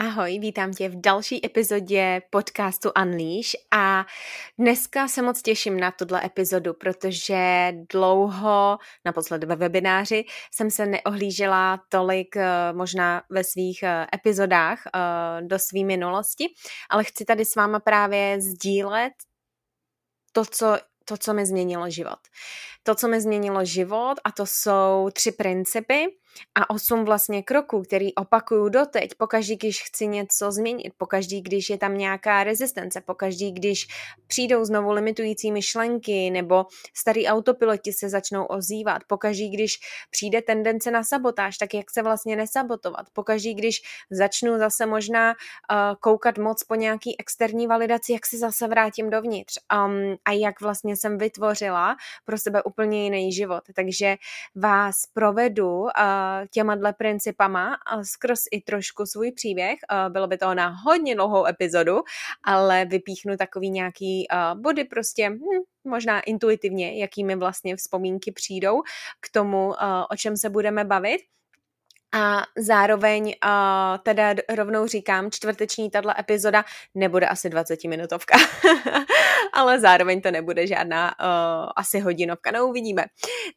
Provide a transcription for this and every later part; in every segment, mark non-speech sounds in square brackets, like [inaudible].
Ahoj, vítám tě v další epizodě podcastu Unleash a dneska se moc těším na tuhle epizodu, protože dlouho, naposledy ve webináři, jsem se neohlížela tolik eh, možná ve svých eh, epizodách eh, do své minulosti, ale chci tady s váma právě sdílet to, co to, co mi změnilo život. To, co mi změnilo život, a to jsou tři principy, a osm vlastně kroků, který opakuju doteď, pokaždý, když chci něco změnit, pokaždý, když je tam nějaká rezistence, pokaždý, když přijdou znovu limitující myšlenky nebo starý autopiloti se začnou ozývat, pokaždý, když přijde tendence na sabotáž, tak jak se vlastně nesabotovat, pokaždý, když začnu zase možná uh, koukat moc po nějaký externí validaci, jak si zase vrátím dovnitř? Um, a jak vlastně jsem vytvořila pro sebe úplně jiný život. Takže vás provedu uh, těma dle principama a skrz i trošku svůj příběh. Bylo by to na hodně dlouhou epizodu, ale vypíchnu takový nějaký body prostě, hm, možná intuitivně, jakými vlastně vzpomínky přijdou k tomu, o čem se budeme bavit. A zároveň uh, teda rovnou říkám, čtvrteční tato epizoda nebude asi 20 minutovka, [laughs] ale zároveň to nebude žádná uh, asi hodinovka, no uvidíme.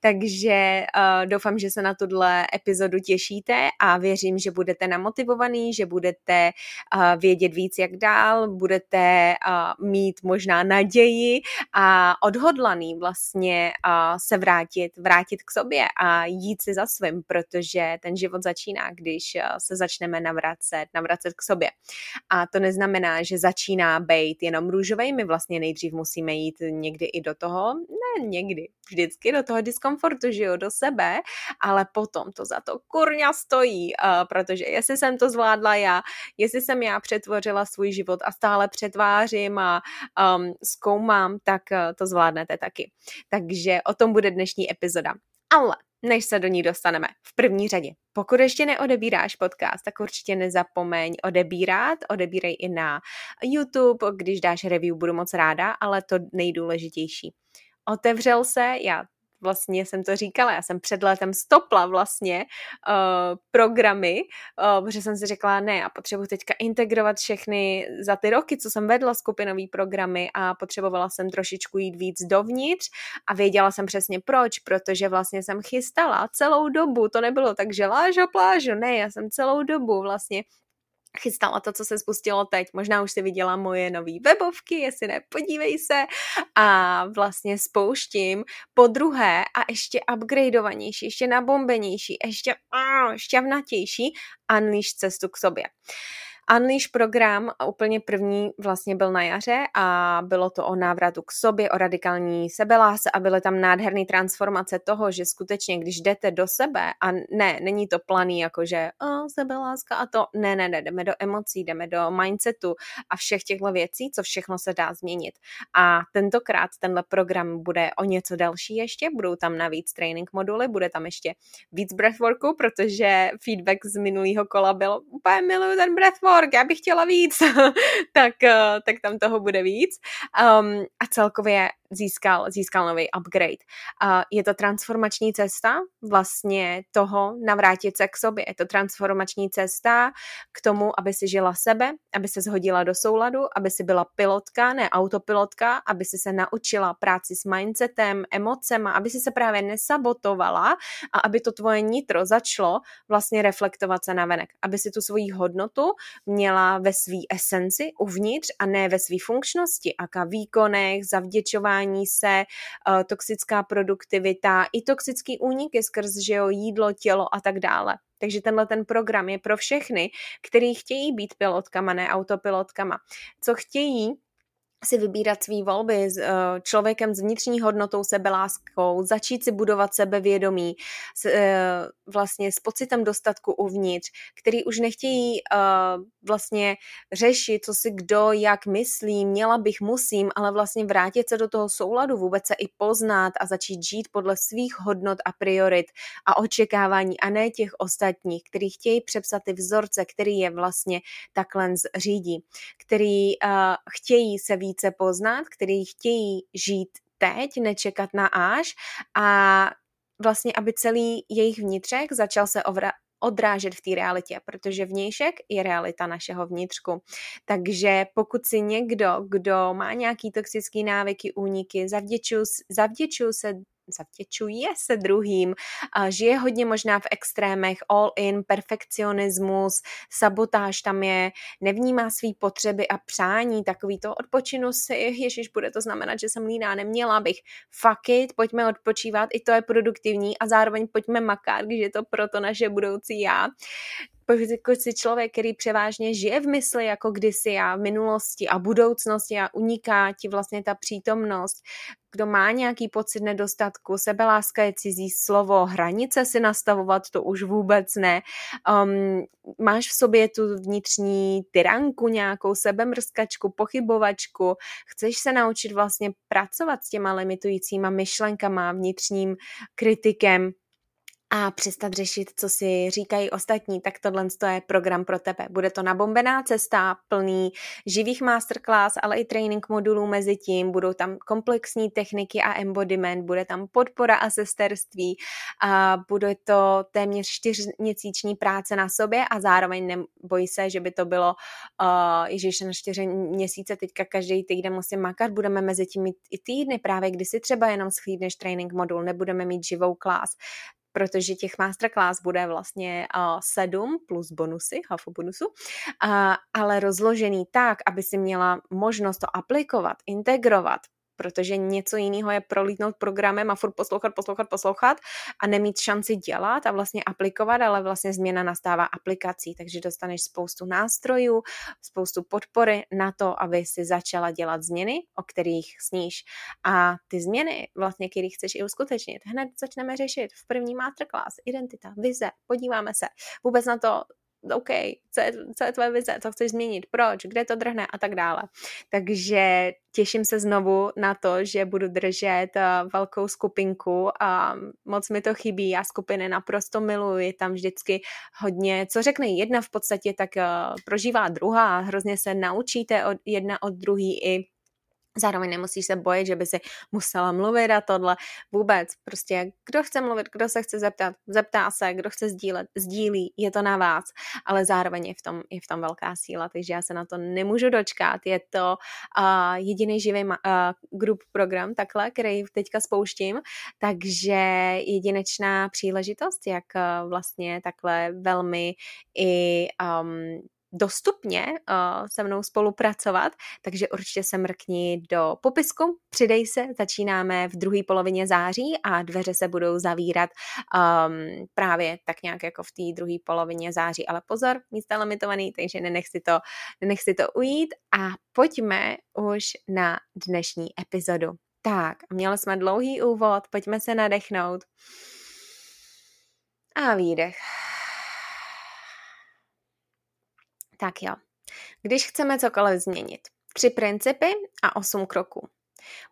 Takže uh, doufám, že se na tuhle epizodu těšíte a věřím, že budete namotivovaný, že budete uh, vědět víc jak dál, budete uh, mít možná naději a odhodlaný vlastně uh, se vrátit, vrátit k sobě a jít si za svým, protože ten život začíná, když eh, se začneme navracet, navracet k sobě. A to neznamená, že začíná být jenom růžovej, my vlastně nejdřív musíme jít někdy i do toho, ne někdy, vždycky do toho diskomfortu, že jo, do sebe, ale potom to za to kurňa stojí, uh, protože jestli jsem to zvládla já, jestli jsem já přetvořila svůj život a stále přetvářím a um, zkoumám, tak uh, to zvládnete taky. Takže o tom bude dnešní epizoda. Ale než se do ní dostaneme. V první řadě, pokud ještě neodebíráš podcast, tak určitě nezapomeň odebírat, odebírej i na YouTube, když dáš review, budu moc ráda, ale to nejdůležitější. Otevřel se, já vlastně jsem to říkala, já jsem před letem stopla vlastně uh, programy, uh, protože jsem si řekla, ne, já potřebuji teďka integrovat všechny za ty roky, co jsem vedla skupinové programy a potřebovala jsem trošičku jít víc dovnitř a věděla jsem přesně proč, protože vlastně jsem chystala celou dobu, to nebylo tak, že lážo plážo, ne, já jsem celou dobu vlastně chystala to, co se spustilo teď. Možná už si viděla moje nové webovky, jestli ne, podívej se. A vlastně spouštím po druhé a ještě upgradeovanější, ještě nabombenější, ještě uh, šťavnatější Unleash cestu k sobě. Unleash program úplně první vlastně byl na jaře a bylo to o návratu k sobě, o radikální sebelásce a byly tam nádherné transformace toho, že skutečně, když jdete do sebe a ne, není to planý jako, že oh, sebeláska a to, ne, ne, ne, jdeme do emocí, jdeme do mindsetu a všech těchto věcí, co všechno se dá změnit. A tentokrát tenhle program bude o něco další ještě, budou tam navíc training moduly, bude tam ještě víc breathworku, protože feedback z minulého kola byl úplně miluju ten breathwork, York, já bych chtěla víc, [laughs] tak, eh, tak tam toho bude víc. Um, a celkově získal, získal nový upgrade. Je to transformační cesta vlastně toho navrátit se k sobě. Je to transformační cesta k tomu, aby si žila sebe, aby se zhodila do souladu, aby si byla pilotka, ne autopilotka, aby si se naučila práci s mindsetem, emocema, aby si se právě nesabotovala a aby to tvoje nitro začalo vlastně reflektovat se na venek, aby si tu svoji hodnotu měla ve své esenci uvnitř a ne ve své funkčnosti, aka výkonech, zavděčování vyhýbání se, uh, toxická produktivita, i toxický úniky skrz že jo, jídlo, tělo a tak dále. Takže tenhle ten program je pro všechny, kteří chtějí být pilotkama, ne autopilotkama. Co chtějí si vybírat svý volby s uh, člověkem s vnitřní hodnotou, sebeláskou, začít si budovat sebevědomí s, uh, vlastně s pocitem dostatku uvnitř, který už nechtějí uh, vlastně řešit, co si kdo jak myslí, měla bych, musím, ale vlastně vrátit se do toho souladu, vůbec se i poznat a začít žít podle svých hodnot a priorit a očekávání a ne těch ostatních, kteří chtějí přepsat ty vzorce, který je vlastně takhle řídí, který chtějí se víc více poznat, který chtějí žít teď, nečekat na až a vlastně, aby celý jejich vnitřek začal se ovra- odrážet v té realitě, protože vnějšek je realita našeho vnitřku. Takže pokud si někdo, kdo má nějaký toxický návyky, úniky, zavděčuju, zavděčuju se zavděčuje se druhým, žije hodně možná v extrémech, all in, perfekcionismus, sabotáž tam je, nevnímá svý potřeby a přání, takový to odpočinu si, ježiš, bude to znamenat, že jsem líná, neměla bych, fuck it, pojďme odpočívat, i to je produktivní a zároveň pojďme makat, když je to pro to naše budoucí já pokud si člověk, který převážně žije v mysli jako kdysi já v minulosti a budoucnosti a uniká ti vlastně ta přítomnost, kdo má nějaký pocit nedostatku, sebeláska je cizí slovo, hranice si nastavovat, to už vůbec ne. Um, máš v sobě tu vnitřní tyranku, nějakou sebemrskačku, pochybovačku, chceš se naučit vlastně pracovat s těma limitujícíma myšlenkama, vnitřním kritikem, a přestat řešit, co si říkají ostatní, tak tohle je program pro tebe. Bude to nabombená cesta, plný živých masterclass, ale i training modulů mezi tím, budou tam komplexní techniky a embodiment, bude tam podpora a sesterství, a bude to téměř čtyřměsíční práce na sobě a zároveň nebojí se, že by to bylo uh, ježiš na čtyři měsíce, teďka každý týden musím makat, budeme mezi tím mít i týdny, právě když si třeba jenom schlídneš training modul, nebudeme mít živou klás protože těch masterclass bude vlastně sedm plus bonusy, hafu bonusu, ale rozložený tak, aby si měla možnost to aplikovat, integrovat, protože něco jiného je prolítnout programem a furt poslouchat, poslouchat, poslouchat a nemít šanci dělat a vlastně aplikovat, ale vlastně změna nastává aplikací, takže dostaneš spoustu nástrojů, spoustu podpory na to, aby si začala dělat změny, o kterých sníš. A ty změny, vlastně, které chceš i uskutečnit, hned začneme řešit v první masterclass, identita, vize, podíváme se vůbec na to, OK, co je, co je tvoje vize, co chceš změnit, proč, kde to drhne a tak dále. Takže těším se znovu na to, že budu držet uh, velkou skupinku a moc mi to chybí, já skupiny naprosto miluji, tam vždycky hodně, co řekne jedna v podstatě, tak uh, prožívá druhá, hrozně se naučíte od jedna od druhý i Zároveň nemusíš se bojit, že by si musela mluvit a tohle. Vůbec, prostě kdo chce mluvit, kdo se chce zeptat, zeptá se, kdo chce sdílet, sdílí, je to na vás, ale zároveň je v tom, je v tom velká síla, takže já se na to nemůžu dočkat. Je to uh, jediný živý uh, group program takhle, který teďka spouštím, takže jedinečná příležitost, jak uh, vlastně takhle velmi i um, dostupně uh, se mnou spolupracovat, takže určitě se mrkni do popisku, přidej se, začínáme v druhé polovině září a dveře se budou zavírat um, právě tak nějak jako v té druhé polovině září, ale pozor, místa limitovaný, takže nenech si, to, nenech si to ujít a pojďme už na dnešní epizodu. Tak, měli jsme dlouhý úvod, pojďme se nadechnout. A výdech. Tak jo. Když chceme cokoliv změnit, tři principy a osm kroků.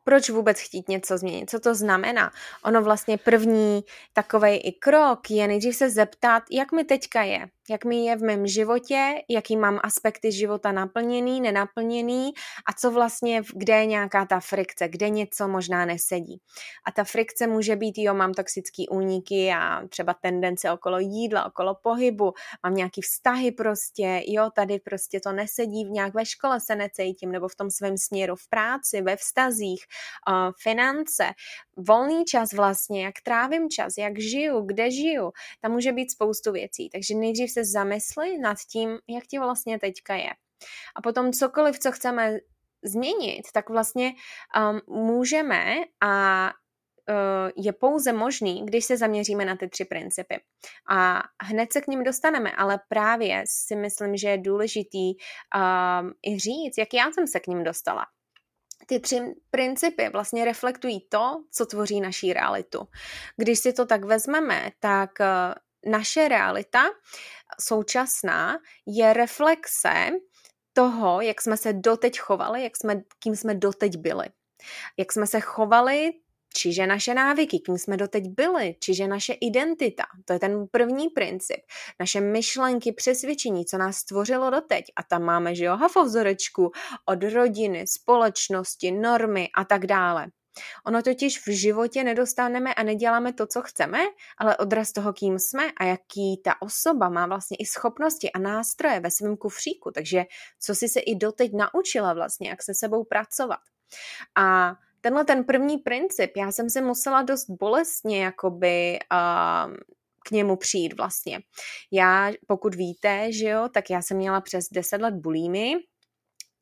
Proč vůbec chtít něco změnit? Co to znamená? Ono vlastně první takový i krok je nejdřív se zeptat, jak mi teďka je jak mi je v mém životě, jaký mám aspekty života naplněný, nenaplněný a co vlastně, kde je nějaká ta frikce, kde něco možná nesedí. A ta frikce může být, jo, mám toxický úniky a třeba tendence okolo jídla, okolo pohybu, mám nějaký vztahy prostě, jo, tady prostě to nesedí, nějak ve škole se necítím, nebo v tom svém směru v práci, ve vztazích, uh, finance, volný čas vlastně, jak trávím čas, jak žiju, kde žiju, tam může být spoustu věcí. Takže nejdřív se zamysli nad tím, jak ti vlastně teďka je. A potom cokoliv, co chceme změnit, tak vlastně um, můžeme a uh, je pouze možný, když se zaměříme na ty tři principy. A hned se k ním dostaneme, ale právě si myslím, že je důležitý um, i říct, jak já jsem se k ním dostala. Ty tři principy vlastně reflektují to, co tvoří naší realitu. Když si to tak vezmeme, tak eh, naše realita současná je reflexe toho, jak jsme se doteď chovali, jak jsme, kým jsme doteď byli. Jak jsme se chovali, čiže naše návyky, kým jsme doteď byli, čiže naše identita. To je ten první princip. Naše myšlenky, přesvědčení, co nás stvořilo doteď. A tam máme, že jo, hafovzorečku od rodiny, společnosti, normy a tak dále. Ono totiž v životě nedostaneme a neděláme to, co chceme, ale odraz toho, kým jsme a jaký ta osoba má vlastně i schopnosti a nástroje ve svém kufříku. Takže co si se i doteď naučila vlastně, jak se sebou pracovat. A tenhle ten první princip, já jsem se musela dost bolestně jakoby uh, k němu přijít vlastně. Já, pokud víte, že jo, tak já jsem měla přes 10 let bulímy,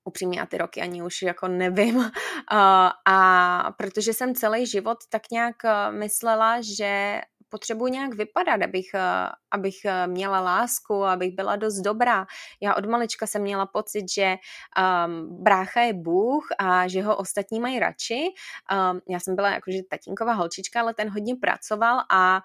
upřímně já ty roky ani už jako nevím. [laughs] Uh, a protože jsem celý život tak nějak uh, myslela, že potřebuji nějak vypadat, abych, uh, abych měla lásku, abych byla dost dobrá. Já od malička jsem měla pocit, že um, brácha je Bůh a že ho ostatní mají radši. Um, já jsem byla jakože tatínková holčička, ale ten hodně pracoval a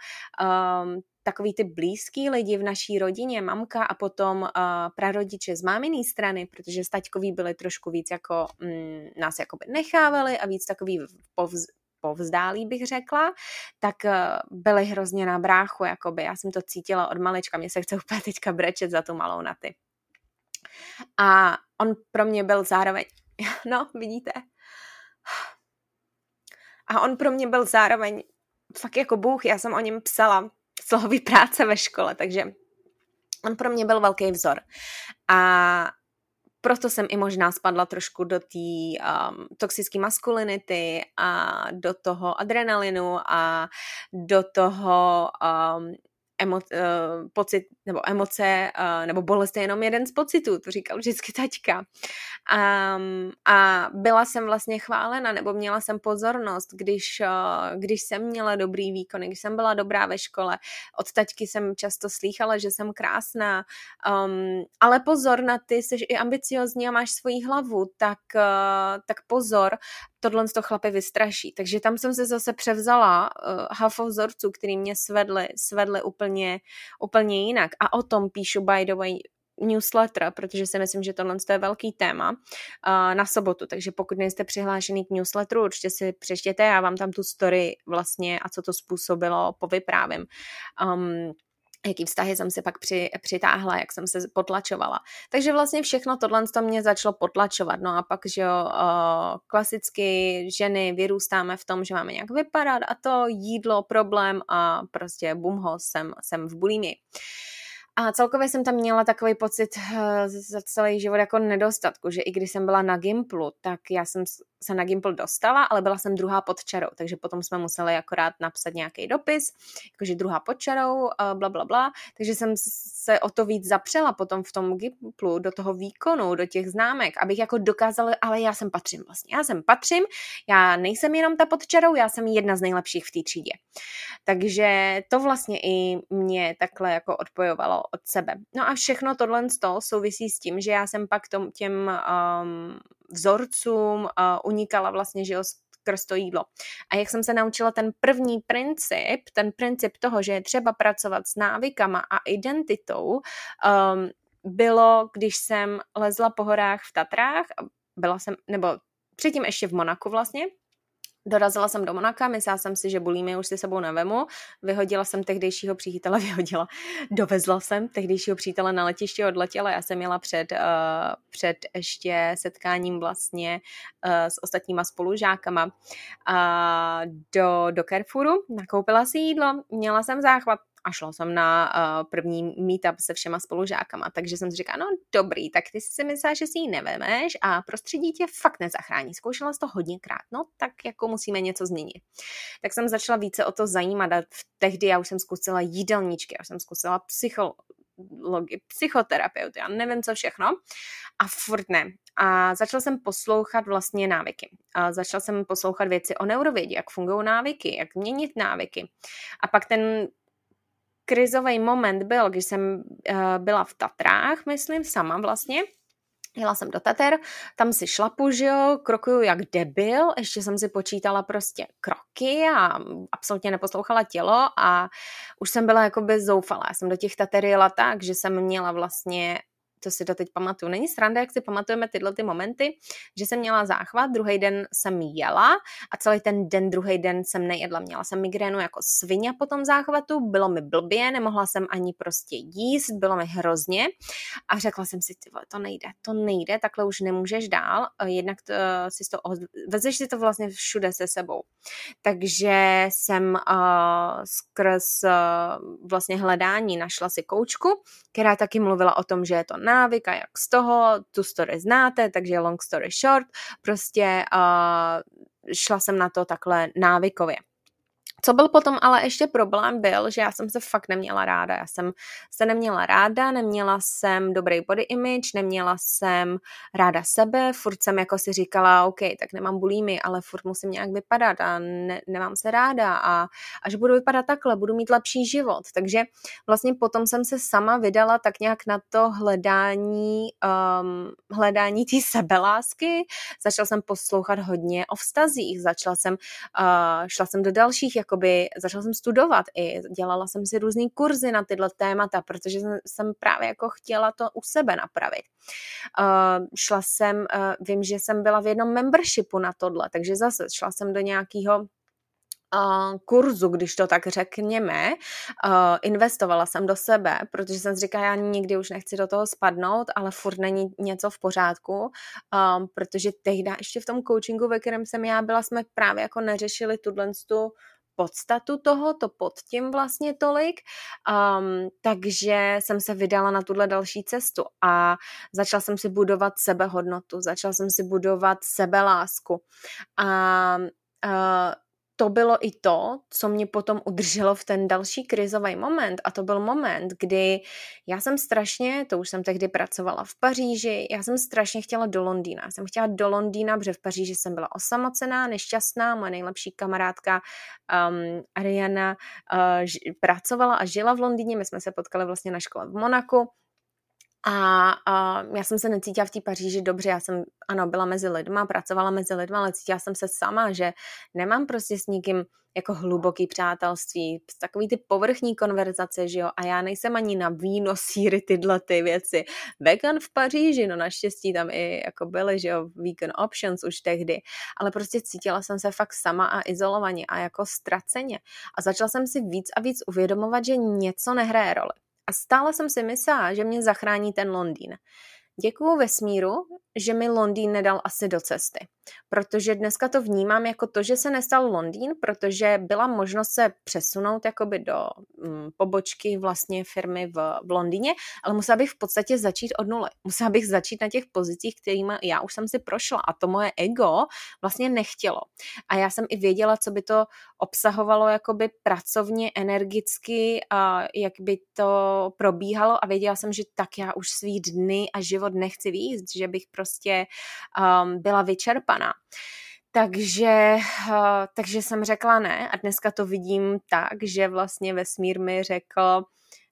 um, takový ty blízký lidi v naší rodině, mamka a potom uh, prarodiče z máminý strany, protože staťkoví byli trošku víc jako mm, nás jakoby nechávali a víc takový povz, povzdálí, bych řekla, tak uh, byli hrozně na bráchu, jakoby. Já jsem to cítila od malička, mě se chce úplně teďka brečet za tu malou naty. A on pro mě byl zároveň, [laughs] no, vidíte, a on pro mě byl zároveň fakt jako Bůh, já jsem o něm psala slohový práce ve škole, takže on pro mě byl velký vzor. A proto jsem i možná spadla trošku do té um, toxické maskulinity a do toho adrenalinu a do toho um, emo, uh, pocit, nebo emoce, uh, nebo bolest je jenom jeden z pocitů, to říkal vždycky taťka. Um, a byla jsem vlastně chválena, nebo měla jsem pozornost, když, uh, když jsem měla dobrý výkon, když jsem byla dobrá ve škole. Od taťky jsem často slýchala, že jsem krásná, um, ale pozor na ty, jsi i ambiciozní a máš svoji hlavu, tak, uh, tak pozor, tohle to chlapy vystraší. Takže tam jsem se zase převzala uh, hafo vzorců, který mě svedly, svedly úplně, úplně jinak. A o tom píšu, by the way, newsletter, protože si myslím, že tohle je velký téma uh, na sobotu, takže pokud nejste přihlášený k newsletteru, určitě si přečtěte, já vám tam tu story vlastně a co to způsobilo povyprávím. Um, jaký vztahy jsem si pak při, přitáhla, jak jsem se potlačovala. Takže vlastně všechno tohle to mě začalo potlačovat. No a pak, že jo, uh, klasicky ženy vyrůstáme v tom, že máme nějak vypadat a to jídlo, problém a prostě bumho, jsem, jsem v bulimii. A celkově jsem tam měla takový pocit uh, za celý život jako nedostatku, že i když jsem byla na Gimplu, tak já jsem se na Gimpl dostala, ale byla jsem druhá pod čarou, takže potom jsme museli akorát napsat nějaký dopis, jakože druhá pod čarou, uh, bla, bla, bla. Takže jsem se o to víc zapřela potom v tom Gimplu, do toho výkonu, do těch známek, abych jako dokázala, ale já jsem patřím vlastně, já jsem patřím, já nejsem jenom ta pod čarou, já jsem jedna z nejlepších v té třídě. Takže to vlastně i mě takhle jako odpojovalo od sebe. No a všechno tohle souvisí s tím, že já jsem pak tom, těm um, vzorcům uh, unikala vlastně, že jo, skrz to jídlo. A jak jsem se naučila ten první princip, ten princip toho, že je třeba pracovat s návykama a identitou, um, bylo, když jsem lezla po horách v Tatrách, byla jsem, nebo předtím ještě v Monaku vlastně, Dorazila jsem do Monaka, myslela jsem si, že bulími už si sebou nevemu. Vyhodila jsem tehdejšího přítele, [laughs] vyhodila, dovezla jsem tehdejšího přítele na letiště, odletěla. Já jsem měla před, uh, před ještě setkáním vlastně uh, s ostatníma spolužákama uh, do, do Carrefouru. Nakoupila si jídlo, měla jsem záchvat, a šla jsem na uh, první meetup se všema spolužákama, takže jsem si říkala, no dobrý, tak ty si myslela, že si ji nevemeš a prostředí tě fakt nezachrání. Zkoušela jsi to hodněkrát, no tak jako musíme něco změnit. Tak jsem začala více o to zajímat a tehdy já už jsem zkusila jídelníčky, já už jsem zkusila psychologi, psychoterapeuty, já nevím co všechno a furt ne. A začala jsem poslouchat vlastně návyky. A začala jsem poslouchat věci o neurovědě, jak fungují návyky, jak měnit návyky. A pak ten krizový moment byl, když jsem uh, byla v Tatrách, myslím, sama vlastně, Jela jsem do Tater, tam si šlapu, že jo, krokuju jak debil, ještě jsem si počítala prostě kroky a absolutně neposlouchala tělo a už jsem byla jakoby zoufalá. Já jsem do těch Tater jela tak, že jsem měla vlastně to si to teď pamatuju. Není sranda, jak si pamatujeme tyhle ty momenty, že jsem měla záchvat, druhý den jsem jela a celý ten den, druhý den jsem nejedla. Měla jsem migrénu jako svině po tom záchvatu, bylo mi blbě, nemohla jsem ani prostě jíst, bylo mi hrozně a řekla jsem si, ty vole, to nejde, to nejde, takhle už nemůžeš dál, jednak to, si to, vezeš si to vlastně všude se sebou. Takže jsem uh, skrz uh, vlastně hledání našla si koučku, která taky mluvila o tom, že je to návyk a jak z toho, tu story znáte, takže long story short, prostě uh, šla jsem na to takhle návykově. Co byl potom ale ještě problém byl, že já jsem se fakt neměla ráda. Já jsem se neměla ráda, neměla jsem dobrý body image, neměla jsem ráda sebe, furt jsem jako si říkala, OK, tak nemám bulímy, ale furt musím nějak vypadat a ne, nemám se ráda a až budu vypadat takhle, budu mít lepší život. Takže vlastně potom jsem se sama vydala tak nějak na to hledání, um, hledání té sebelásky. Začala jsem poslouchat hodně o vztazích, začala jsem, uh, šla jsem do dalších jako jakoby začala jsem studovat i, dělala jsem si různý kurzy na tyhle témata, protože jsem právě jako chtěla to u sebe napravit. Uh, šla jsem, uh, vím, že jsem byla v jednom membershipu na tohle, takže zase šla jsem do nějakého kurzu, když to tak řekněme, investovala jsem do sebe, protože jsem říkala, já nikdy už nechci do toho spadnout, ale furt není něco v pořádku, protože tehdy ještě v tom coachingu, ve kterém jsem já byla, jsme právě jako neřešili tuhle tu podstatu toho, to pod tím vlastně tolik, um, takže jsem se vydala na tuhle další cestu a začala jsem si budovat sebehodnotu, začala jsem si budovat sebelásku. A uh, to bylo i to, co mě potom udrželo v ten další krizový moment. A to byl moment, kdy já jsem strašně, to už jsem tehdy pracovala v Paříži, já jsem strašně chtěla do Londýna. Já jsem chtěla do Londýna, protože v Paříži jsem byla osamocená, nešťastná, moje nejlepší kamarádka um, Ariana uh, ž- pracovala a žila v Londýně, my jsme se potkali vlastně na škole v Monaku a, a já jsem se necítila v té Paříži dobře, já jsem, ano, byla mezi lidma, pracovala mezi lidma, ale cítila jsem se sama, že nemám prostě s nikým jako hluboký přátelství, takový ty povrchní konverzace, že jo, a já nejsem ani na víno, síry, tyhle ty věci. Vegan v Paříži, no naštěstí tam i jako byly, že jo, vegan options už tehdy, ale prostě cítila jsem se fakt sama a izolovaně a jako ztraceně. A začala jsem si víc a víc uvědomovat, že něco nehraje roli. A stále jsem si myslela, že mě zachrání ten Londýn. Děkuju vesmíru, že mi Londýn nedal asi do cesty. Protože dneska to vnímám jako to, že se nestal Londýn, protože byla možnost se přesunout jakoby do mm, pobočky vlastně firmy v, v Londýně, ale musela bych v podstatě začít od nuly. Musela bych začít na těch pozicích, kterými já už jsem si prošla a to moje ego vlastně nechtělo. A já jsem i věděla, co by to obsahovalo jakoby pracovně, energicky, a jak by to probíhalo a věděla jsem, že tak já už svý dny a život nechci výjist, že bych prostě um, byla vyčerpaná. Takže, uh, takže jsem řekla ne a dneska to vidím tak, že vlastně vesmír mi řekl,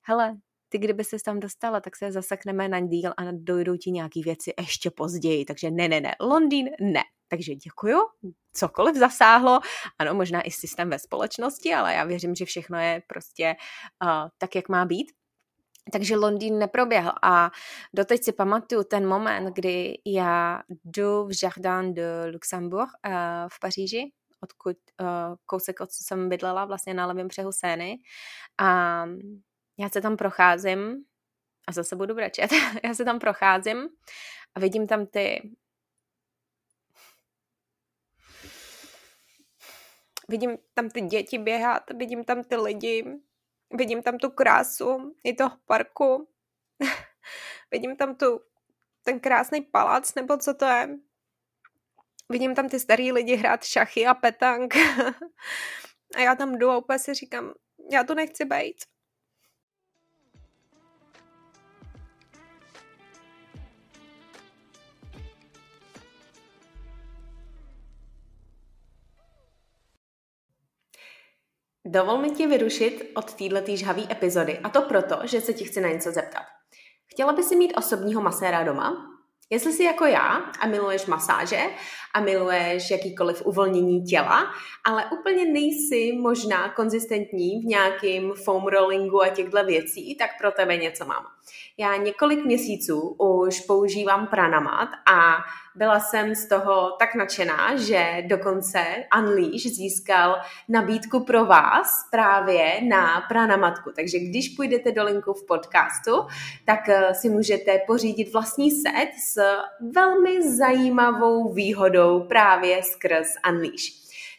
hele, ty kdyby se tam dostala, tak se zasekneme na díl a dojdou ti nějaký věci ještě později. Takže ne, ne, ne, Londýn ne. Takže děkuju, cokoliv zasáhlo, ano, možná i systém ve společnosti, ale já věřím, že všechno je prostě uh, tak, jak má být. Takže Londýn neproběhl a doteď si pamatuju ten moment, kdy já jdu v Jardin de Luxembourg uh, v Paříži, odkud uh, kousek, od co jsem bydlela, vlastně na levém břehu Sény. A já se tam procházím a zase budu brečet. [laughs] já se tam procházím a vidím tam ty vidím tam ty děti běhat, vidím tam ty lidi, vidím tam tu krásu i toho parku, [laughs] vidím tam tu, ten krásný palác, nebo co to je. Vidím tam ty starý lidi hrát šachy a petang. [laughs] a já tam jdu a úplně si říkám, já tu nechci být. Dovol mi tě vyrušit od této žhavé epizody a to proto, že se ti chci na něco zeptat. Chtěla by si mít osobního maséra doma? Jestli jsi jako já a miluješ masáže a miluješ jakýkoliv uvolnění těla, ale úplně nejsi možná konzistentní v nějakým foam rollingu a těchto věcí, tak pro tebe něco mám. Já několik měsíců už používám pranamat a byla jsem z toho tak nadšená, že dokonce Unleash získal nabídku pro vás právě na pranamatku. Takže když půjdete do linku v podcastu, tak eh, si můžete pořídit vlastní set s velmi zajímavou výhodou právě skrz Unleash.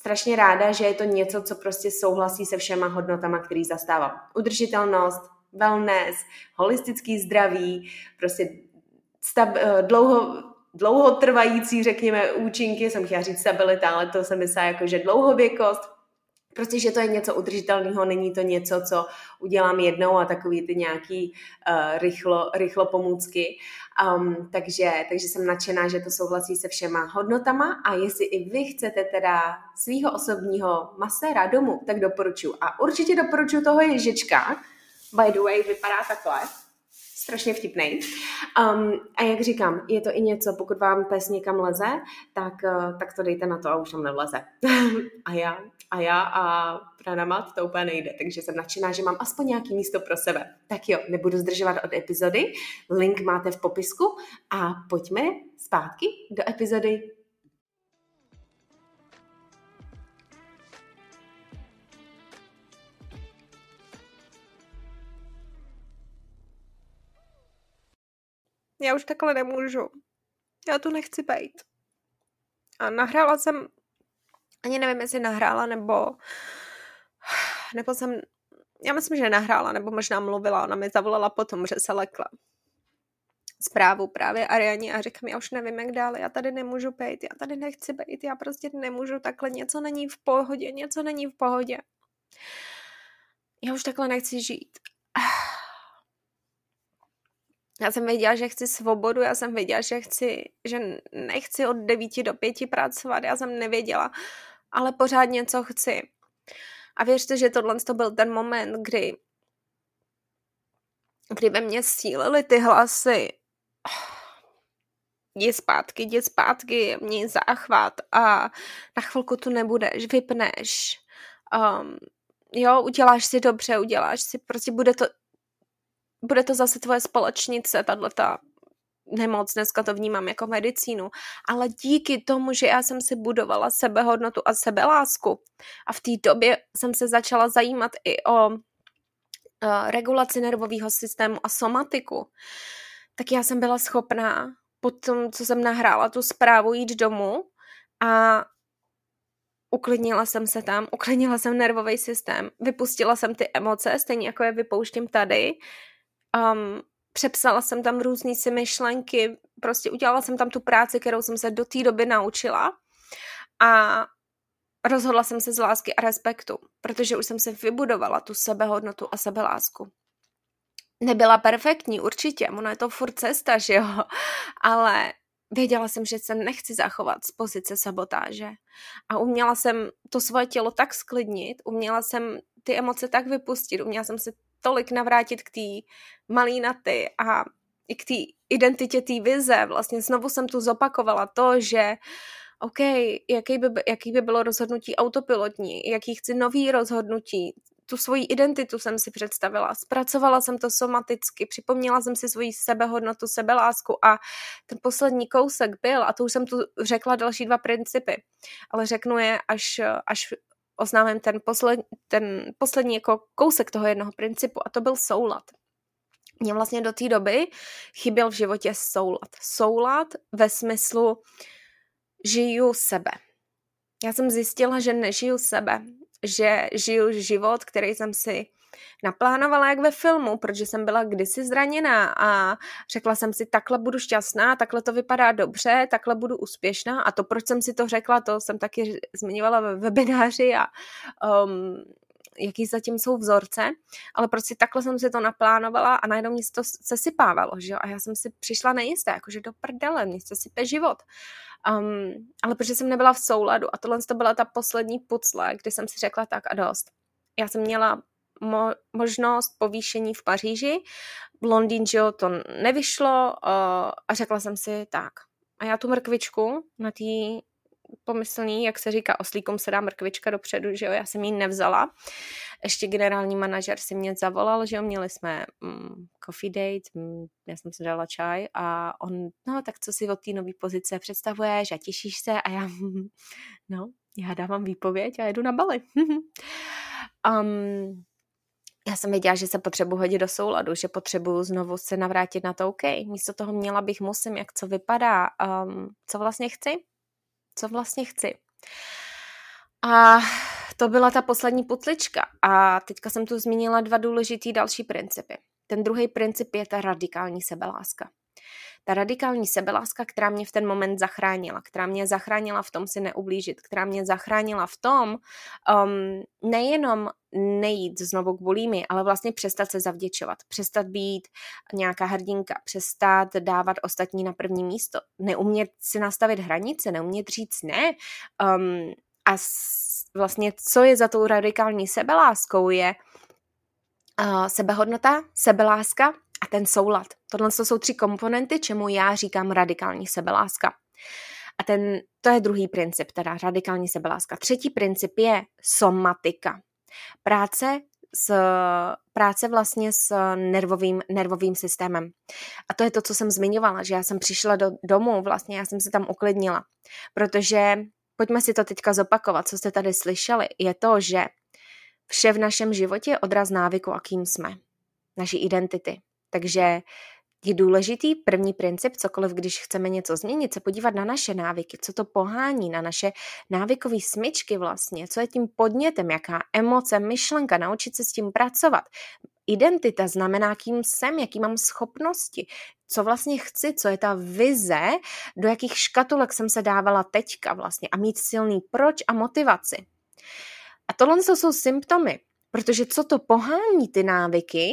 strašně ráda, že je to něco, co prostě souhlasí se všema hodnotama, který zastávám. Udržitelnost, wellness, holistický zdraví, prostě stab, eh, dlouho, dlouhotrvající, řekněme, účinky, jsem chtěla říct stabilita, ale to se myslá jako, že dlouhověkost, Prostě, že to je něco udržitelného, není to něco, co udělám jednou a takový ty nějaký uh, rychlo, rychlo pomůcky. Um, takže, takže jsem nadšená, že to souhlasí se všema hodnotama a jestli i vy chcete teda svého osobního maséra domů, tak doporučuji. A určitě doporučuji toho ježička. By the way, vypadá takhle strašně vtipný. Um, a jak říkám, je to i něco, pokud vám pes někam leze, tak, uh, tak to dejte na to a už tam nevleze. [laughs] a já, a já a pranamat to úplně nejde, takže jsem nadšená, že mám aspoň nějaký místo pro sebe. Tak jo, nebudu zdržovat od epizody, link máte v popisku a pojďme zpátky do epizody já už takhle nemůžu. Já tu nechci být. A nahrála jsem, ani nevím, jestli nahrála, nebo, nebo jsem, já myslím, že nahrála, nebo možná mluvila, ona mi zavolala potom, že se lekla zprávu právě Ariani a řekla mi, já už nevím, jak dále, já tady nemůžu být, já tady nechci být, já prostě nemůžu takhle, něco není v pohodě, něco není v pohodě. Já už takhle nechci žít. Já jsem věděla, že chci svobodu, já jsem věděla, že chci, že nechci od devíti do pěti pracovat, já jsem nevěděla, ale pořád něco chci. A věřte, že tohle to byl ten moment, kdy, kdy ve mně sílily ty hlasy. Jdi zpátky, jdi zpátky, měj záchvat a na chvilku tu nebudeš, vypneš. Um, jo, uděláš si dobře, uděláš si, prostě bude to bude to zase tvoje společnice, tato nemoc, dneska to vnímám jako medicínu, ale díky tomu, že já jsem si budovala sebehodnotu a sebelásku a v té době jsem se začala zajímat i o uh, regulaci nervového systému a somatiku, tak já jsem byla schopná po tom, co jsem nahrála tu zprávu, jít domů a uklidnila jsem se tam, uklidnila jsem nervový systém, vypustila jsem ty emoce, stejně jako je vypouštím tady, Um, přepsala jsem tam různý si myšlenky, prostě udělala jsem tam tu práci, kterou jsem se do té doby naučila a rozhodla jsem se z lásky a respektu, protože už jsem se vybudovala tu sebehodnotu a sebelásku. Nebyla perfektní, určitě, ono je to furt cesta, že jo, [laughs] ale věděla jsem, že se nechci zachovat z pozice sabotáže. A uměla jsem to svoje tělo tak sklidnit, uměla jsem ty emoce tak vypustit, uměla jsem se tolik navrátit k té malínaty a i k té identitě té vize. Vlastně znovu jsem tu zopakovala to, že OK, jaký by, jaký by bylo rozhodnutí autopilotní, jaký chci nový rozhodnutí, tu svoji identitu jsem si představila, zpracovala jsem to somaticky, připomněla jsem si svoji sebehodnotu, sebelásku a ten poslední kousek byl, a to už jsem tu řekla další dva principy, ale řeknu je, až, až oznámím ten, posled, ten poslední jako kousek toho jednoho principu a to byl soulad. Mně vlastně do té doby chyběl v životě soulad. Soulad ve smyslu žiju sebe. Já jsem zjistila, že nežiju sebe, že žiju život, který jsem si naplánovala jak ve filmu, protože jsem byla kdysi zraněná a řekla jsem si, takhle budu šťastná, takhle to vypadá dobře, takhle budu úspěšná a to, proč jsem si to řekla, to jsem taky zmiňovala ve webináři a um, jaký zatím jsou vzorce, ale prostě takhle jsem si to naplánovala a najednou mě to sesypávalo, že jo? A já jsem si přišla nejisté, jakože do prdele, mě se sype život. Um, ale protože jsem nebyla v souladu a tohle to byla ta poslední pucle, kdy jsem si řekla tak a dost. Já jsem měla mo- možnost povýšení v Paříži, v Londýn, že to nevyšlo uh, a řekla jsem si tak. A já tu mrkvičku na té pomyslný, jak se říká, oslíkom se dá mrkvička dopředu, že jo, já jsem ji nevzala. Ještě generální manažer si mě zavolal, že jo, měli jsme mm, coffee date, mm, já jsem si dala čaj a on, no tak co si od té nové pozice představuješ a těšíš se a já, [laughs] no, já dávám výpověď a jedu na Bali. [laughs] um, já jsem věděla, že se potřebuji hodit do souladu, že potřebuju znovu se navrátit na to OK. Místo toho měla bych musím, jak co vypadá, um, co vlastně chci co vlastně chci. A to byla ta poslední putlička. A teďka jsem tu zmínila dva důležitý další principy. Ten druhý princip je ta radikální sebeláska. Ta radikální sebeláska, která mě v ten moment zachránila, která mě zachránila v tom si neublížit, která mě zachránila v tom um, nejenom nejít znovu k bulími, ale vlastně přestat se zavděčovat, přestat být nějaká hrdinka, přestat dávat ostatní na první místo, neumět si nastavit hranice, neumět říct ne. Um, a vlastně co je za tou radikální sebeláskou je uh, sebehodnota, sebeláska a ten soulad. Tohle jsou tři komponenty, čemu já říkám radikální sebeláska. A ten, to je druhý princip, teda radikální sebeláska. Třetí princip je somatika. Práce s, práce vlastně s nervovým, nervovým systémem. A to je to, co jsem zmiňovala, že já jsem přišla do domu, vlastně já jsem se tam uklidnila, protože pojďme si to teďka zopakovat, co jste tady slyšeli, je to, že vše v našem životě je odraz návyku, akým jsme, naší identity. Takže je důležitý první princip, cokoliv, když chceme něco změnit, se podívat na naše návyky, co to pohání, na naše návykové smyčky vlastně, co je tím podnětem, jaká emoce, myšlenka, naučit se s tím pracovat. Identita znamená, kým jsem, jaký mám schopnosti, co vlastně chci, co je ta vize, do jakých škatulek jsem se dávala teďka vlastně a mít silný proč a motivaci. A tohle jsou symptomy, protože co to pohání ty návyky,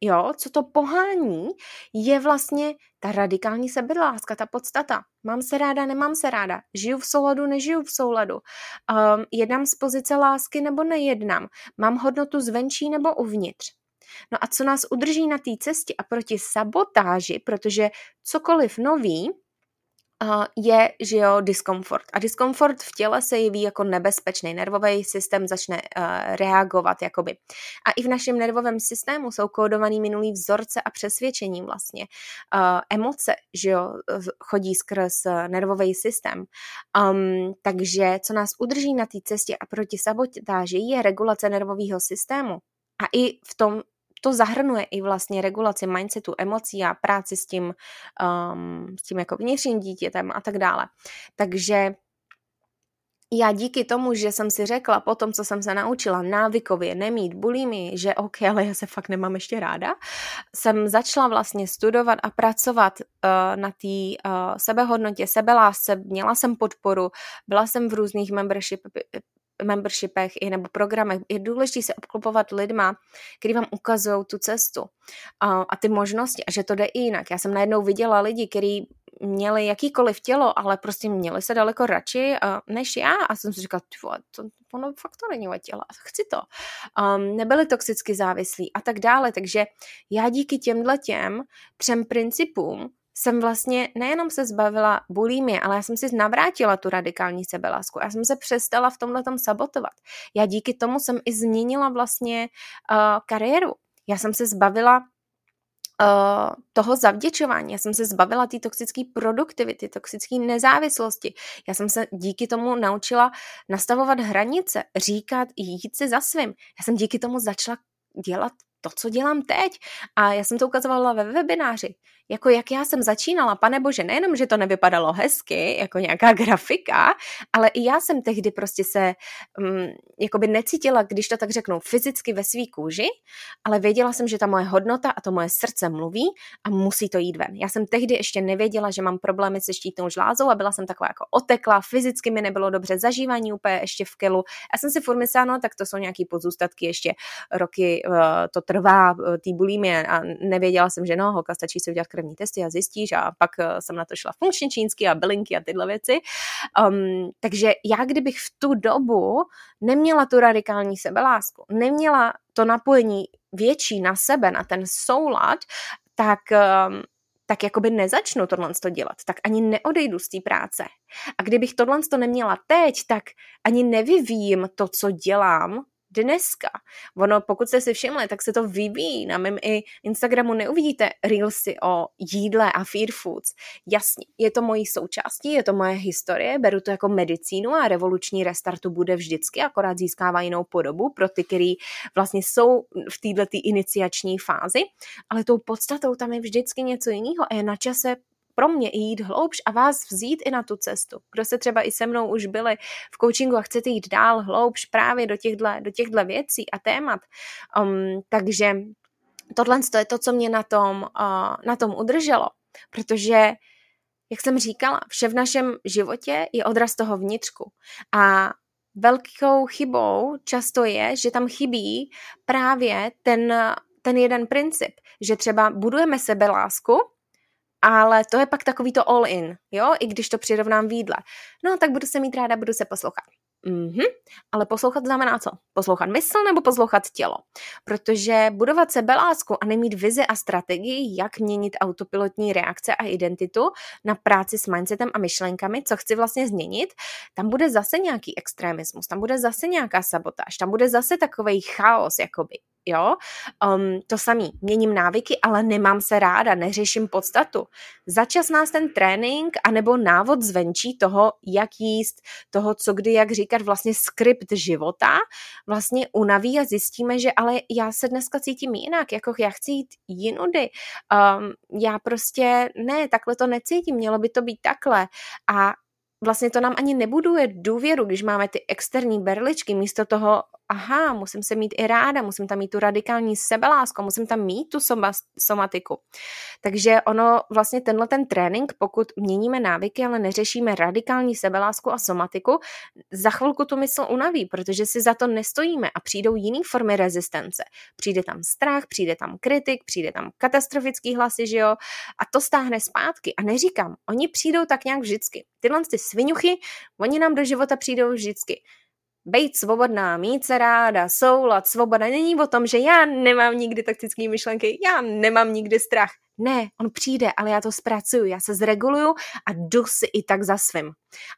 jo, co to pohání, je vlastně ta radikální sebeláska, ta podstata. Mám se ráda, nemám se ráda. Žiju v souladu, nežiju v souladu. Um, jednám z pozice lásky nebo nejednám. Mám hodnotu zvenčí nebo uvnitř. No a co nás udrží na té cestě a proti sabotáži, protože cokoliv nový je, že jo, diskomfort. A diskomfort v těle se jeví jako nebezpečný. Nervový systém začne uh, reagovat, jakoby. A i v našem nervovém systému jsou kódovaný minulý vzorce a přesvědčení vlastně. Uh, emoce, že jo, chodí skrz nervový systém. Um, takže co nás udrží na té cestě a proti sabotáži je regulace nervového systému. A i v tom to zahrnuje i vlastně regulaci mindsetu, emocí a práci s tím, um, s tím jako vnitřním dítětem a tak dále. Takže já díky tomu, že jsem si řekla po tom, co jsem se naučila návykově nemít bulimy, že ok, ale já se fakt nemám ještě ráda, jsem začala vlastně studovat a pracovat uh, na té uh, sebehodnotě, sebelásce, měla jsem podporu, byla jsem v různých membership membershipech i nebo programech je důležité se obklopovat lidma, kteří vám ukazují tu cestu a, a ty možnosti a že to jde i jinak. Já jsem najednou viděla lidi, kteří měli jakýkoliv tělo, ale prostě měli se daleko radši uh, než já a jsem si říkala, to, ono fakt to není moje tělo, chci to. Um, nebyli toxicky závislí a tak dále, takže já díky těmhle těm třem principům jsem vlastně nejenom se zbavila bulími, ale já jsem si navrátila tu radikální sebelásku. Já jsem se přestala v tomhle tom sabotovat. Já díky tomu jsem i změnila vlastně uh, kariéru. Já jsem se zbavila uh, toho zavděčování. Já jsem se zbavila té toxické produktivity, toxické nezávislosti. Já jsem se díky tomu naučila nastavovat hranice, říkat, jít si za svým. Já jsem díky tomu začala dělat to, co dělám teď. A já jsem to ukazovala ve webináři. Jako jak já jsem začínala, pane bože, nejenom, že to nevypadalo hezky, jako nějaká [laughs] grafika, ale i já jsem tehdy prostě se um, jakoby necítila, když to tak řeknu, fyzicky ve svý kůži, ale věděla jsem, že ta moje hodnota a to moje srdce mluví a musí to jít ven. Já jsem tehdy ještě nevěděla, že mám problémy se štítnou žlázou a byla jsem taková jako otekla, fyzicky mi nebylo dobře zažívání úplně ještě v kelu. Já jsem si furt myslela, no tak to jsou nějaký pozůstatky, ještě roky uh, to trvá, uh, tý bulími a nevěděla jsem, že no, holka, stačí si udělat krevní testy a zjistíš a pak uh, jsem na to šla funkčně čínsky a bylinky a tyhle věci. Um, takže já kdybych v tu dobu neměla tu radikální sebelásku, neměla to napojení větší na sebe, na ten soulad, tak um, tak jakoby nezačnu tohle to dělat, tak ani neodejdu z té práce. A kdybych tohle to neměla teď, tak ani nevyvíjím to, co dělám, dneska. Ono, pokud jste si všimli, tak se to vyvíjí. Na mém i Instagramu neuvidíte reelsy o jídle a feed foods. Jasně, je to mojí součástí, je to moje historie, beru to jako medicínu a revoluční restartu bude vždycky, akorát získává jinou podobu pro ty, kteří vlastně jsou v této iniciační fázi, ale tou podstatou tam je vždycky něco jiného a je na čase pro mě i jít hloubš a vás vzít i na tu cestu. Kdo se třeba i se mnou už byli v coachingu a chcete jít dál hloubš právě do těchto, do těchto věcí a témat. Um, takže tohle je to, co mě na tom, uh, na tom udrželo, protože jak jsem říkala, vše v našem životě je odraz toho vnitřku. A velkou chybou často je, že tam chybí právě ten, ten jeden princip, že třeba budujeme sebe lásku, ale to je pak takový to all in, jo, i když to přirovnám výdle. No, tak budu se mít ráda, budu se poslouchat. Mhm. Ale poslouchat znamená co? Poslouchat mysl nebo poslouchat tělo? Protože budovat sebelásku a nemít vizi a strategii, jak měnit autopilotní reakce a identitu na práci s mindsetem a myšlenkami, co chci vlastně změnit, tam bude zase nějaký extremismus, tam bude zase nějaká sabotáž, tam bude zase takový chaos, jakoby jo. Um, to samý, měním návyky, ale nemám se ráda, neřeším podstatu. Začas nás ten trénink anebo návod zvenčí toho, jak jíst, toho, co kdy, jak říkat, vlastně skript života, vlastně unaví a zjistíme, že ale já se dneska cítím jinak, jako já chci jít jinudy. Um, já prostě ne, takhle to necítím, mělo by to být takhle. A vlastně to nám ani nebuduje důvěru, když máme ty externí berličky, místo toho, aha, musím se mít i ráda, musím tam mít tu radikální sebelásku, musím tam mít tu soma, somatiku. Takže ono vlastně tenhle ten trénink, pokud měníme návyky, ale neřešíme radikální sebelásku a somatiku, za chvilku tu mysl unaví, protože si za to nestojíme a přijdou jiné formy rezistence. Přijde tam strach, přijde tam kritik, přijde tam katastrofický hlasy, že jo, a to stáhne zpátky. A neříkám, oni přijdou tak nějak vždycky. Tyhle ty svinuchy, oni nám do života přijdou vždycky být svobodná, mít se ráda, soulad, svoboda není o tom, že já nemám nikdy taktické myšlenky, já nemám nikdy strach. Ne, on přijde, ale já to zpracuju, já se zreguluju a jdu si i tak za svým.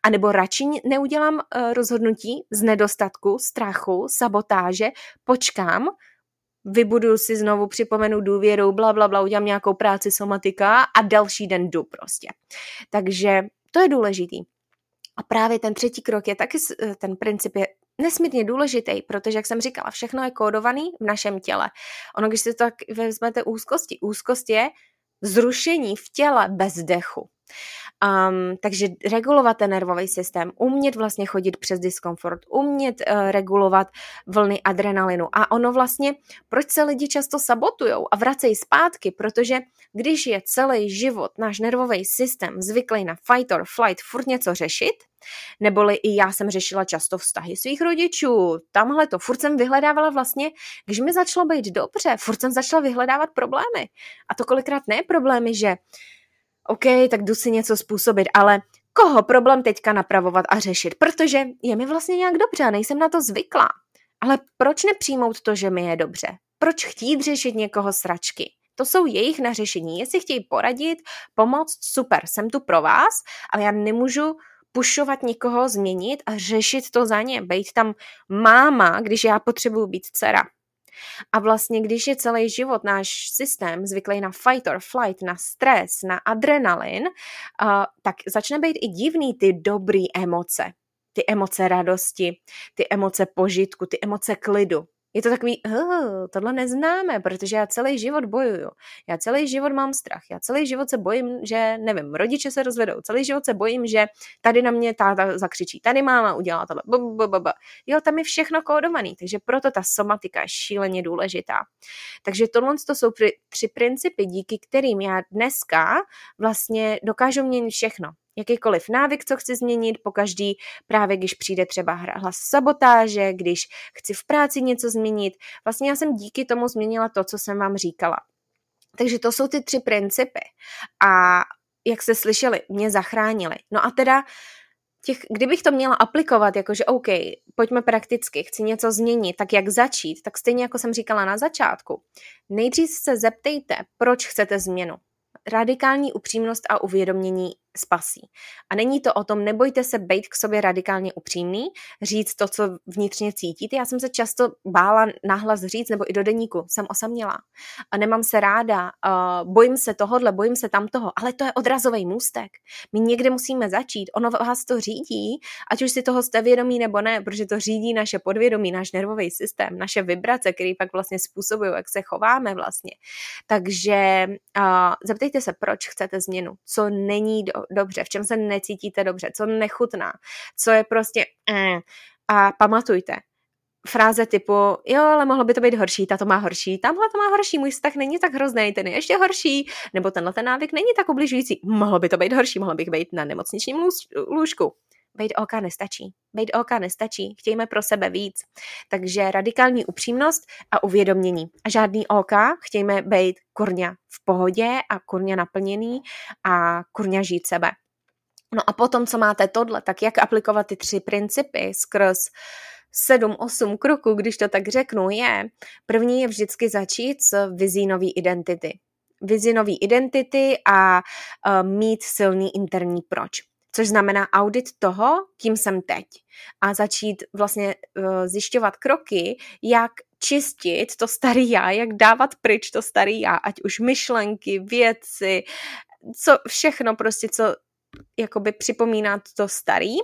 A nebo radši neudělám uh, rozhodnutí z nedostatku, strachu, sabotáže, počkám, vybuduju si znovu, připomenu důvěru, bla, bla, bla, udělám nějakou práci somatika a další den jdu prostě. Takže to je důležitý. A právě ten třetí krok je taky, eh, ten princip je nesmírně důležitý, protože, jak jsem říkala, všechno je kódovaný v našem těle. Ono, když si to tak vezmete úzkosti, úzkost je zrušení v těle bez dechu. Um, takže regulovat ten nervový systém, umět vlastně chodit přes diskomfort, umět uh, regulovat vlny adrenalinu. A ono vlastně, proč se lidi často sabotujou a vracejí zpátky, protože když je celý život náš nervový systém zvyklý na fight or flight furt něco řešit, Neboli i já jsem řešila často vztahy svých rodičů. Tamhle to, furt jsem vyhledávala vlastně, když mi začalo být dobře, furt jsem začala vyhledávat problémy. A to kolikrát ne problémy, že OK, tak jdu si něco způsobit, ale koho problém teďka napravovat a řešit, protože je mi vlastně nějak dobře a nejsem na to zvyklá. Ale proč nepřijmout to, že mi je dobře? Proč chtít řešit někoho sračky? To jsou jejich na řešení. Jestli chtějí poradit, pomoct, super, jsem tu pro vás, ale já nemůžu pušovat nikoho změnit a řešit to za ně. Být tam máma, když já potřebuju být dcera. A vlastně, když je celý život náš systém zvyklý na fight or flight, na stres, na adrenalin, uh, tak začne být i divný ty dobrý emoce. Ty emoce radosti, ty emoce požitku, ty emoce klidu. Je to takový, uh, tohle neznáme, protože já celý život bojuju. Já celý život mám strach. Já celý život se bojím, že, nevím, rodiče se rozvedou. Celý život se bojím, že tady na mě táta zakřičí. Tady máma udělá tohle. Jo, tam je všechno kódovaný, takže proto ta somatika je šíleně důležitá. Takže tohle to jsou tři principy, díky kterým já dneska vlastně dokážu měnit všechno jakýkoliv návyk, co chci změnit, po každý právě když přijde třeba hlas sabotáže, když chci v práci něco změnit. Vlastně já jsem díky tomu změnila to, co jsem vám říkala. Takže to jsou ty tři principy. A jak se slyšeli, mě zachránili. No a teda těch, kdybych to měla aplikovat, jakože OK, pojďme prakticky, chci něco změnit, tak jak začít, tak stejně jako jsem říkala na začátku. Nejdřív se zeptejte, proč chcete změnu. Radikální upřímnost a uvědomění spasí. A není to o tom, nebojte se být k sobě radikálně upřímný, říct to, co vnitřně cítíte. Já jsem se často bála nahlas říct, nebo i do deníku, jsem osamělá a nemám se ráda, uh, bojím se tohodle, bojím se tamtoho, ale to je odrazový můstek. My někde musíme začít, ono vás to řídí, ať už si toho jste vědomí nebo ne, protože to řídí naše podvědomí, náš nervový systém, naše vibrace, který pak vlastně způsobují, jak se chováme vlastně. Takže uh, zeptejte se, proč chcete změnu, co není do, dobře, v čem se necítíte dobře, co nechutná, co je prostě eh. a pamatujte, fráze typu, jo, ale mohlo by to být horší, ta to má horší, tamhle to má horší, můj vztah není tak hrozný, ten je ještě horší, nebo tenhle ten návyk není tak ubližující, mohlo by to být horší, mohlo bych být na nemocničním lůžku. Bejt OK nestačí. Bejt OK nestačí. Chtějme pro sebe víc. Takže radikální upřímnost a uvědomění. A žádný OK, chtějme být kurňa v pohodě a kurňa naplněný a kurňa žít sebe. No a potom, co máte tohle, tak jak aplikovat ty tři principy skrz sedm, osm kroků, když to tak řeknu, je, první je vždycky začít s vizí nový identity. Vizi nový identity a uh, mít silný interní proč což znamená audit toho, kým jsem teď. A začít vlastně uh, zjišťovat kroky, jak čistit to starý já, jak dávat pryč to starý já, ať už myšlenky, věci, co všechno prostě, co jakoby připomíná to starý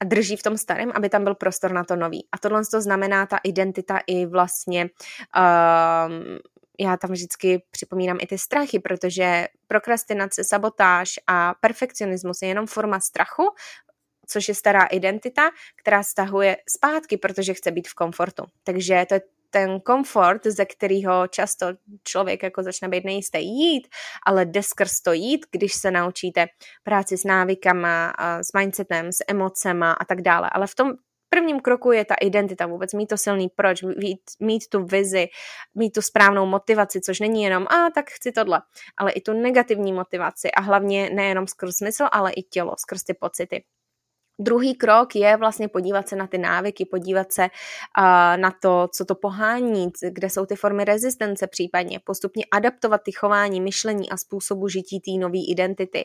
a drží v tom starém, aby tam byl prostor na to nový. A tohle to znamená ta identita i vlastně um, já tam vždycky připomínám i ty strachy, protože prokrastinace, sabotáž a perfekcionismus je jenom forma strachu, což je stará identita, která stahuje zpátky, protože chce být v komfortu. Takže to je ten komfort, ze kterého často člověk jako začne být nejistý jít, ale jde skrz to jít, když se naučíte práci s návykama, s mindsetem, s emocema a tak dále. Ale v tom prvním kroku je ta identita, vůbec mít to silný proč, mít, mít tu vizi, mít tu správnou motivaci, což není jenom, a tak chci tohle, ale i tu negativní motivaci a hlavně nejenom skrz smysl, ale i tělo, skrz ty pocity. Druhý krok je vlastně podívat se na ty návyky, podívat se uh, na to, co to pohání, kde jsou ty formy rezistence případně, postupně adaptovat ty chování, myšlení a způsobu žití té nové identity.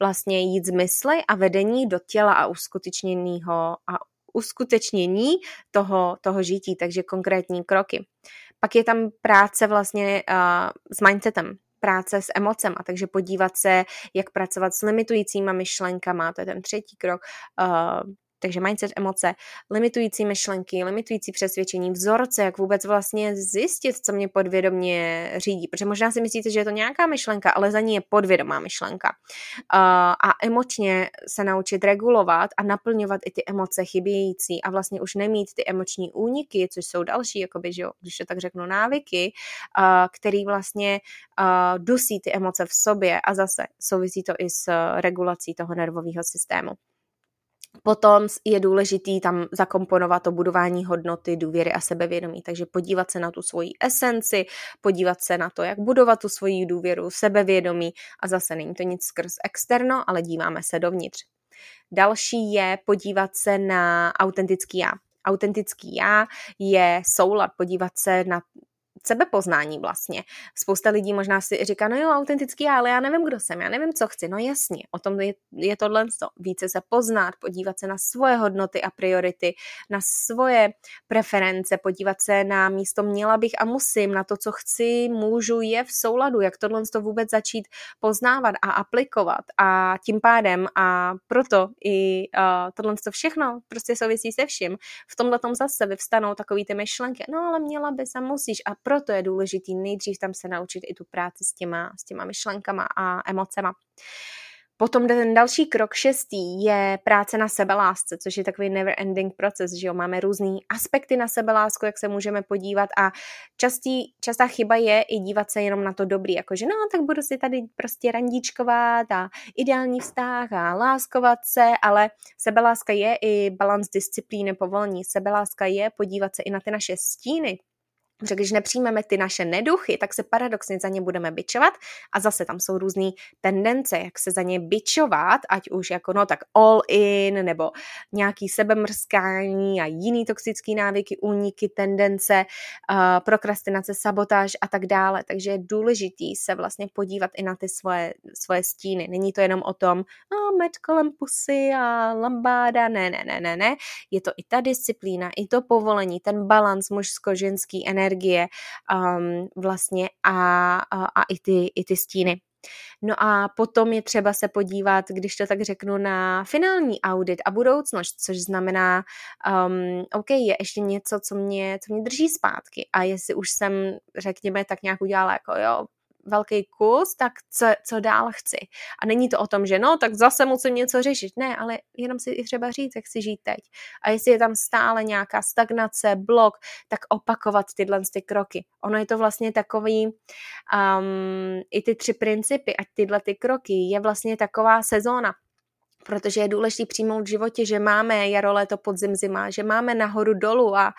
Vlastně jít z mysli a vedení do těla a uskutečněného a uskutečnění toho, toho žití, takže konkrétní kroky. Pak je tam práce vlastně uh, s mindsetem, práce s emocema, takže podívat se, jak pracovat s limitujícíma myšlenkama, to je ten třetí krok, uh, takže mindset, emoce, limitující myšlenky, limitující přesvědčení, vzorce, jak vůbec vlastně zjistit, co mě podvědomě řídí. Protože možná si myslíte, že je to nějaká myšlenka, ale za ní je podvědomá myšlenka. A emočně se naučit regulovat a naplňovat i ty emoce chybějící a vlastně už nemít ty emoční úniky, což jsou další, jakoby, že jo, když to tak řeknu, návyky, který vlastně dusí ty emoce v sobě a zase souvisí to i s regulací toho nervového systému. Potom je důležitý tam zakomponovat to budování hodnoty, důvěry a sebevědomí. Takže podívat se na tu svoji esenci, podívat se na to, jak budovat tu svoji důvěru, sebevědomí a zase není to nic skrz externo, ale díváme se dovnitř. Další je podívat se na autentický já. Autentický já je soulad, podívat se na sebepoznání vlastně. Spousta lidí možná si říká, no jo, autentický, ale já nevím, kdo jsem, já nevím, co chci. No jasně, o tom je, je tohle více se poznat, podívat se na svoje hodnoty a priority, na svoje preference, podívat se na místo měla bych a musím, na to, co chci, můžu, je v souladu, jak tohle to vůbec začít poznávat a aplikovat a tím pádem a proto i uh, tohle to všechno prostě souvisí se vším. V tomhle tom zase vyvstanou takový ty myšlenky, no ale měla by se musíš a proto je důležitý nejdřív tam se naučit i tu práci s těma, s těma myšlenkama a emocema. Potom ten další krok, šestý, je práce na sebelásce, což je takový never ending proces, že jo, máme různý aspekty na sebelásku, jak se můžeme podívat a častý, častá chyba je i dívat se jenom na to dobrý, jakože no, tak budu si tady prostě randíčkovat a ideální vztah a láskovat se, ale sebeláska je i balans disciplíny, povolení, sebeláska je podívat se i na ty naše stíny, že když nepřijmeme ty naše neduchy, tak se paradoxně za ně budeme bičovat a zase tam jsou různé tendence, jak se za ně bičovat, ať už jako no tak all in, nebo nějaký sebemrskání a jiný toxický návyky, úniky, tendence, uh, prokrastinace, sabotáž a tak dále. Takže je důležitý se vlastně podívat i na ty svoje, svoje stíny. Není to jenom o tom, oh, med kolem pusy a lambáda, ne, ne, ne, ne, ne. Je to i ta disciplína, i to povolení, ten balans mužsko-ženský energie, energie um, vlastně a, a, a i, ty, i ty stíny. No a potom je třeba se podívat, když to tak řeknu, na finální audit a budoucnost, což znamená, um, OK, je ještě něco, co mě, co mě drží zpátky a jestli už jsem, řekněme, tak nějak udělala jako jo, velký kus, tak co, co dál chci. A není to o tom, že no, tak zase musím něco řešit. Ne, ale jenom si i třeba říct, jak si žít teď. A jestli je tam stále nějaká stagnace, blok, tak opakovat tyhle ty kroky. Ono je to vlastně takový, um, i ty tři principy, ať tyhle ty kroky, je vlastně taková sezóna protože je důležité přijmout v životě, že máme jaro, léto, podzim, zima, že máme nahoru dolů a,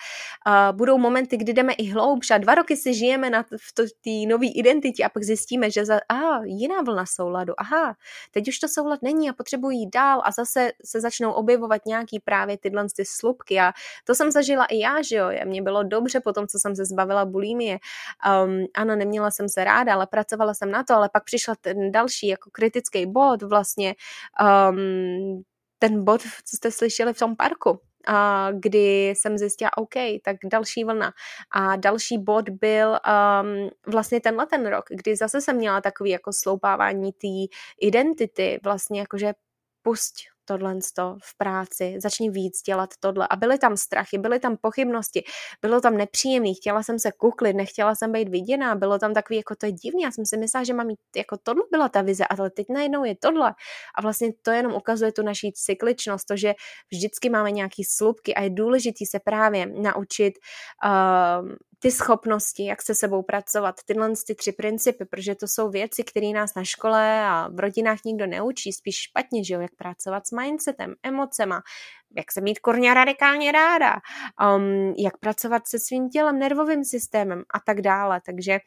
a budou momenty, kdy jdeme i hloubš a dva roky si žijeme na v té nové identitě a pak zjistíme, že za, aha, jiná vlna souladu, aha, teď už to soulad není a potřebuji jít dál a zase se začnou objevovat nějaký právě tyhle ty slupky a to jsem zažila i já, že jo, mně bylo dobře po tom, co jsem se zbavila bulimie, um, ano, neměla jsem se ráda, ale pracovala jsem na to, ale pak přišla ten další jako kritický bod vlastně, um, ten bod, co jste slyšeli v tom parku, a kdy jsem zjistila, OK, tak další vlna. A další bod byl um, vlastně tenhle ten rok, kdy zase jsem měla takový jako sloupávání té identity, vlastně jakože pusť tohle v práci, začni víc dělat tohle. A byly tam strachy, byly tam pochybnosti, bylo tam nepříjemný, chtěla jsem se kuklit, nechtěla jsem být viděná, bylo tam takový, jako to je divný, já jsem si myslela, že mám mít, jako tohle byla ta vize, ale teď najednou je tohle. A vlastně to jenom ukazuje tu naší cykličnost, to, že vždycky máme nějaký slupky a je důležitý se právě naučit uh, ty schopnosti, jak se sebou pracovat, tyhle ty tři principy, protože to jsou věci, které nás na škole a v rodinách nikdo neučí, spíš špatně, že jo, jak pracovat s mindsetem, emocema, jak se mít korně radikálně ráda, um, jak pracovat se svým tělem, nervovým systémem a tak dále. Takže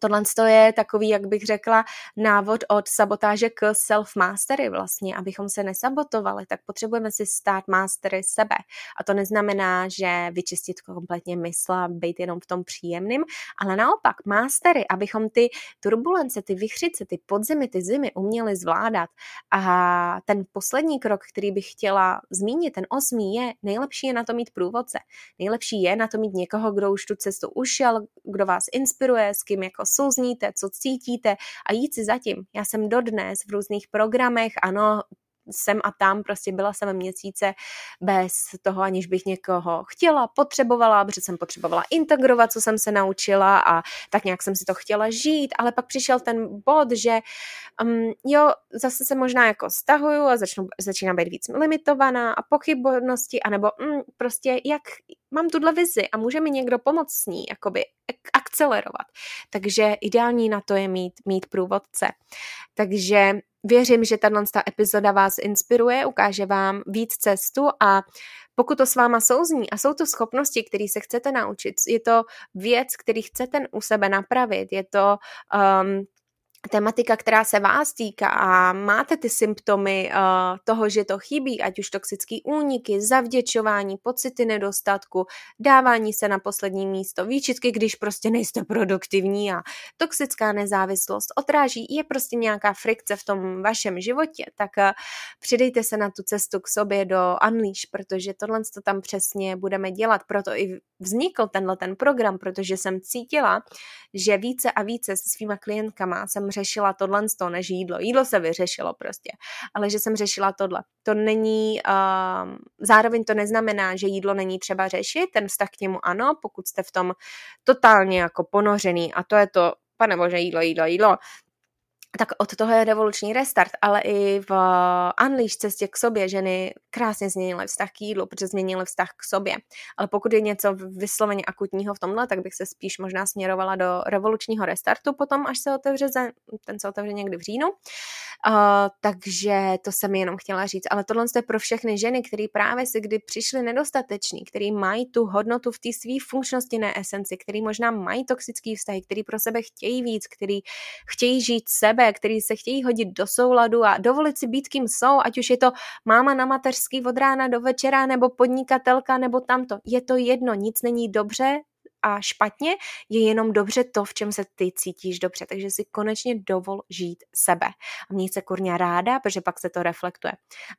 Tohle je takový, jak bych řekla, návod od sabotáže k self-mastery vlastně, abychom se nesabotovali, tak potřebujeme si stát mastery sebe. A to neznamená, že vyčistit kompletně mysl a být jenom v tom příjemným, ale naopak mastery, abychom ty turbulence, ty vychřice, ty podzimy, ty zimy uměli zvládat. A ten poslední krok, který bych chtěla zmínit, ten osmý je, nejlepší je na to mít průvodce. Nejlepší je na to mít někoho, kdo už tu cestu ušel, kdo vás inspiruje, s kým jako souzníte, co cítíte a jít si zatím. Já jsem dodnes v různých programech, ano, sem a tam, prostě byla jsem měsíce bez toho, aniž bych někoho chtěla, potřebovala, protože jsem potřebovala integrovat, co jsem se naučila a tak nějak jsem si to chtěla žít, ale pak přišel ten bod, že um, jo, zase se možná jako stahuju a začnu, začínám být víc limitovaná a pochybnosti, anebo mm, prostě jak mám tuhle vizi a může mi někdo pomoct s ní, jakoby akcelerovat. Takže ideální na to je mít, mít průvodce. Takže Věřím, že tato epizoda vás inspiruje, ukáže vám víc cestu a pokud to s váma souzní a jsou to schopnosti, které se chcete naučit, je to věc, který chcete u sebe napravit, je to um, tematika, která se vás týká a máte ty symptomy uh, toho, že to chybí, ať už toxický úniky, zavděčování, pocity nedostatku, dávání se na poslední místo, výčitky, když prostě nejste produktivní a toxická nezávislost odráží, je prostě nějaká frikce v tom vašem životě, tak uh, přidejte se na tu cestu k sobě do Unleash, protože tohle to tam přesně budeme dělat, proto i vznikl tenhle ten program, protože jsem cítila, že více a více se svýma klientkama jsem řešila tohle než jídlo. Jídlo se vyřešilo prostě, ale že jsem řešila tohle. To není, uh, zároveň to neznamená, že jídlo není třeba řešit, ten vztah k němu ano, pokud jste v tom totálně jako ponořený a to je to, pane bože, jídlo, jídlo, jídlo, tak od toho je revoluční restart, ale i v Unleash cestě k sobě ženy krásně změnily vztah k jídlu, protože změnily vztah k sobě. Ale pokud je něco vysloveně akutního v tomhle, tak bych se spíš možná směrovala do revolučního restartu potom, až se otevře, ten se otevře někdy v říjnu. Uh, takže to jsem jenom chtěla říct. Ale tohle je pro všechny ženy, které právě si kdy přišly nedostateční, který mají tu hodnotu v té své funkčnosti na esenci, který možná mají toxický vztahy, který pro sebe chtějí víc, který chtějí žít sebe, který se chtějí hodit do souladu a dovolit si být kým jsou, ať už je to máma na mateřský od rána do večera, nebo podnikatelka, nebo tamto. Je to jedno, nic není dobře, a špatně, je jenom dobře to, v čem se ty cítíš dobře. Takže si konečně dovol žít sebe. A mít se kurně ráda, protože pak se to reflektuje.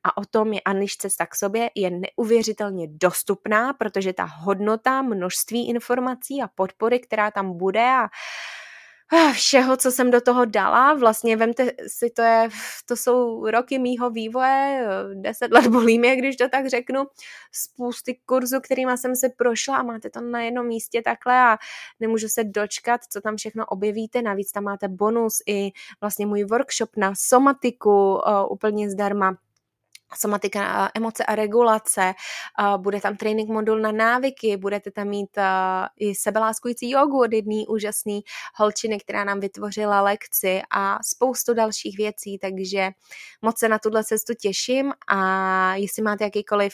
A o tom je Aniš cesta k sobě je neuvěřitelně dostupná, protože ta hodnota, množství informací a podpory, která tam bude a všeho, co jsem do toho dala. Vlastně vemte si, to, je, to jsou roky mýho vývoje, deset let bolí mě, když to tak řeknu, spousty kurzů, kterýma jsem se prošla a máte to na jednom místě takhle a nemůžu se dočkat, co tam všechno objevíte. Navíc tam máte bonus i vlastně můj workshop na somatiku úplně zdarma somatika, emoce a regulace, bude tam trénink modul na návyky, budete tam mít i sebeláskující jogu od jedné úžasné holčiny, která nám vytvořila lekci a spoustu dalších věcí, takže moc se na tuhle cestu těším a jestli máte jakýkoliv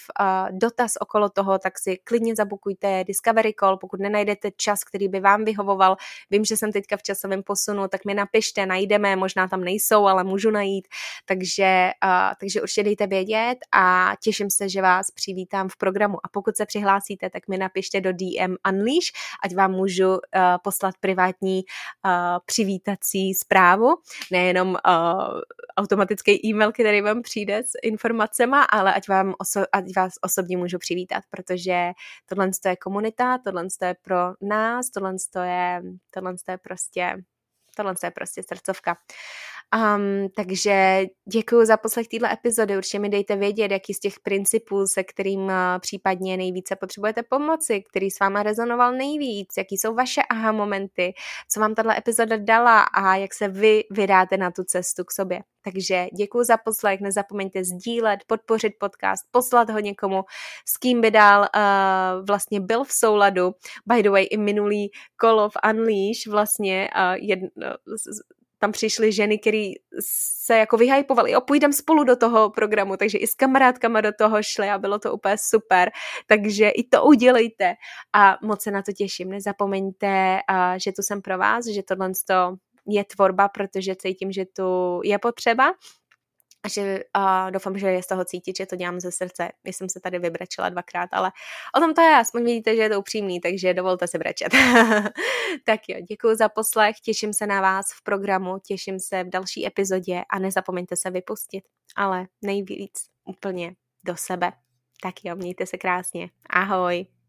dotaz okolo toho, tak si klidně zabukujte Discovery Call, pokud nenajdete čas, který by vám vyhovoval, vím, že jsem teďka v časovém posunu, tak mi napište, najdeme, možná tam nejsou, ale můžu najít, takže, takže určitě dejte vědět, vědět a těším se, že vás přivítám v programu. A pokud se přihlásíte, tak mi napište do DM Unleash, ať vám můžu uh, poslat privátní uh, přivítací zprávu, nejenom uh, automatický e-mail, který vám přijde s informacemi, ale ať, vám oso- ať vás osobně můžu přivítat, protože tohle je komunita, tohle je pro nás, tohle je, tohle je prostě tohle je prostě srdcovka. Um, takže děkuji za poslech téhle epizody. Určitě mi dejte vědět, jaký z těch principů, se kterým případně nejvíce potřebujete pomoci, který s váma rezonoval nejvíc, jaký jsou vaše aha momenty, co vám tahle epizoda dala a jak se vy vydáte na tu cestu k sobě. Takže děkuji za poslech, nezapomeňte sdílet, podpořit podcast, poslat ho někomu, s kým by dál uh, vlastně byl v souladu. By the way, i minulý kolo v Unleash vlastně uh, jedno, tam přišly ženy, které se jako vyhypovaly, jo, půjdem spolu do toho programu, takže i s kamarádkama do toho šly a bylo to úplně super, takže i to udělejte a moc se na to těším. Nezapomeňte, že tu jsem pro vás, že tohle je tvorba, protože cítím, že tu je potřeba a že a doufám, že je z toho cítit, že to dělám ze srdce. Já jsem se tady vybrečela dvakrát, ale o tom to je, aspoň vidíte, že je to upřímný, takže dovolte si brečet. [laughs] tak jo, děkuji za poslech, těším se na vás v programu, těším se v další epizodě a nezapomeňte se vypustit, ale nejvíc úplně do sebe. Tak jo, mějte se krásně. Ahoj.